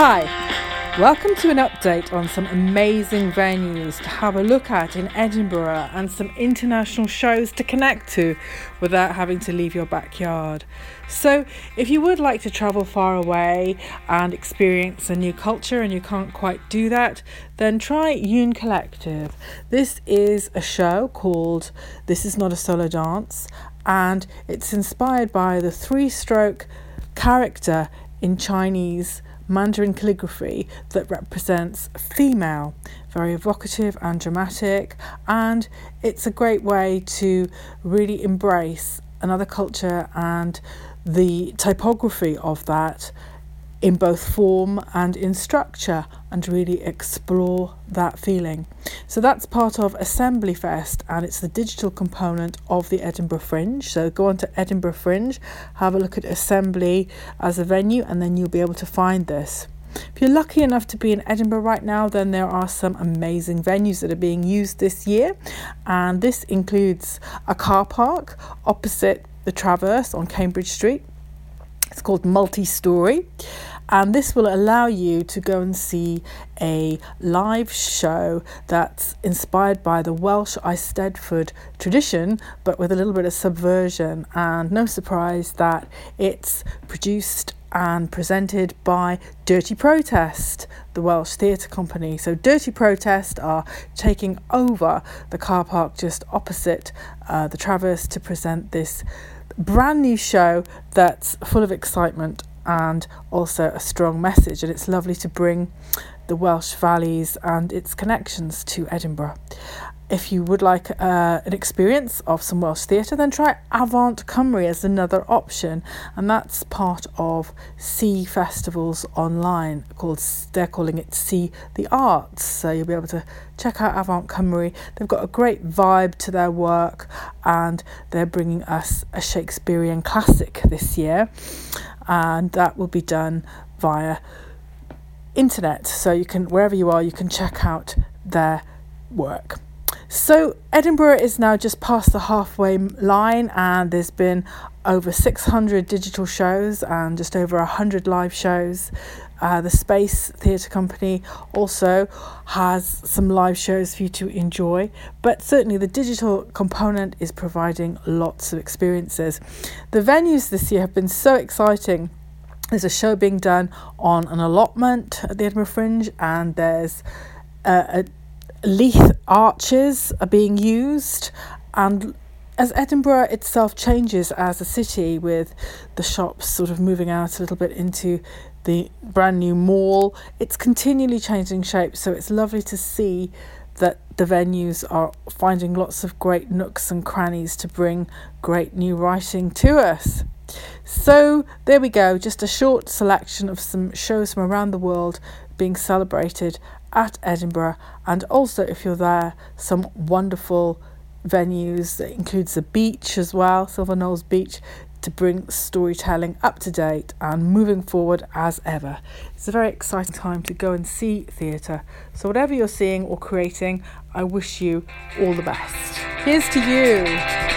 Hi, welcome to an update on some amazing venues to have a look at in Edinburgh and some international shows to connect to without having to leave your backyard. So, if you would like to travel far away and experience a new culture and you can't quite do that, then try Yoon Collective. This is a show called This Is Not a Solo Dance and it's inspired by the three stroke character in Chinese Mandarin calligraphy that represents female, very evocative and dramatic, and it's a great way to really embrace another culture and the typography of that in both form and in structure and really explore that feeling. So that's part of Assembly Fest and it's the digital component of the Edinburgh Fringe. So go on to Edinburgh Fringe, have a look at Assembly as a venue, and then you'll be able to find this. If you're lucky enough to be in Edinburgh right now, then there are some amazing venues that are being used this year, and this includes a car park opposite the Traverse on Cambridge Street. It's called Multi Story and this will allow you to go and see a live show that's inspired by the Welsh Eisteddfod tradition, but with a little bit of subversion. And no surprise that it's produced and presented by Dirty Protest, the Welsh theatre company. So, Dirty Protest are taking over the car park just opposite uh, the Traverse to present this brand new show that's full of excitement and also a strong message. And it's lovely to bring the Welsh valleys and its connections to Edinburgh. If you would like uh, an experience of some Welsh theatre, then try Avant Cymru as another option, and that's part of See Festivals Online. Called they're calling it See the Arts, so you'll be able to check out Avant Cymru. They've got a great vibe to their work, and they're bringing us a Shakespearean classic this year and that will be done via internet. So you can, wherever you are, you can check out their work. So Edinburgh is now just past the halfway line, and there's been over 600 digital shows and just over 100 live shows. Uh, the Space Theatre Company also has some live shows for you to enjoy, but certainly the digital component is providing lots of experiences. The venues this year have been so exciting. There's a show being done on an allotment at the Edinburgh Fringe, and there's uh, a Leith arches are being used, and as Edinburgh itself changes as a city, with the shops sort of moving out a little bit into the brand new mall, it's continually changing shape. So it's lovely to see that the venues are finding lots of great nooks and crannies to bring great new writing to us. So there we go, just a short selection of some shows from around the world being celebrated at Edinburgh, and also if you're there, some wonderful venues that includes the beach as well, Silverknowes Beach, to bring storytelling up to date and moving forward as ever. It's a very exciting time to go and see theatre. So, whatever you're seeing or creating, I wish you all the best. Here's to you.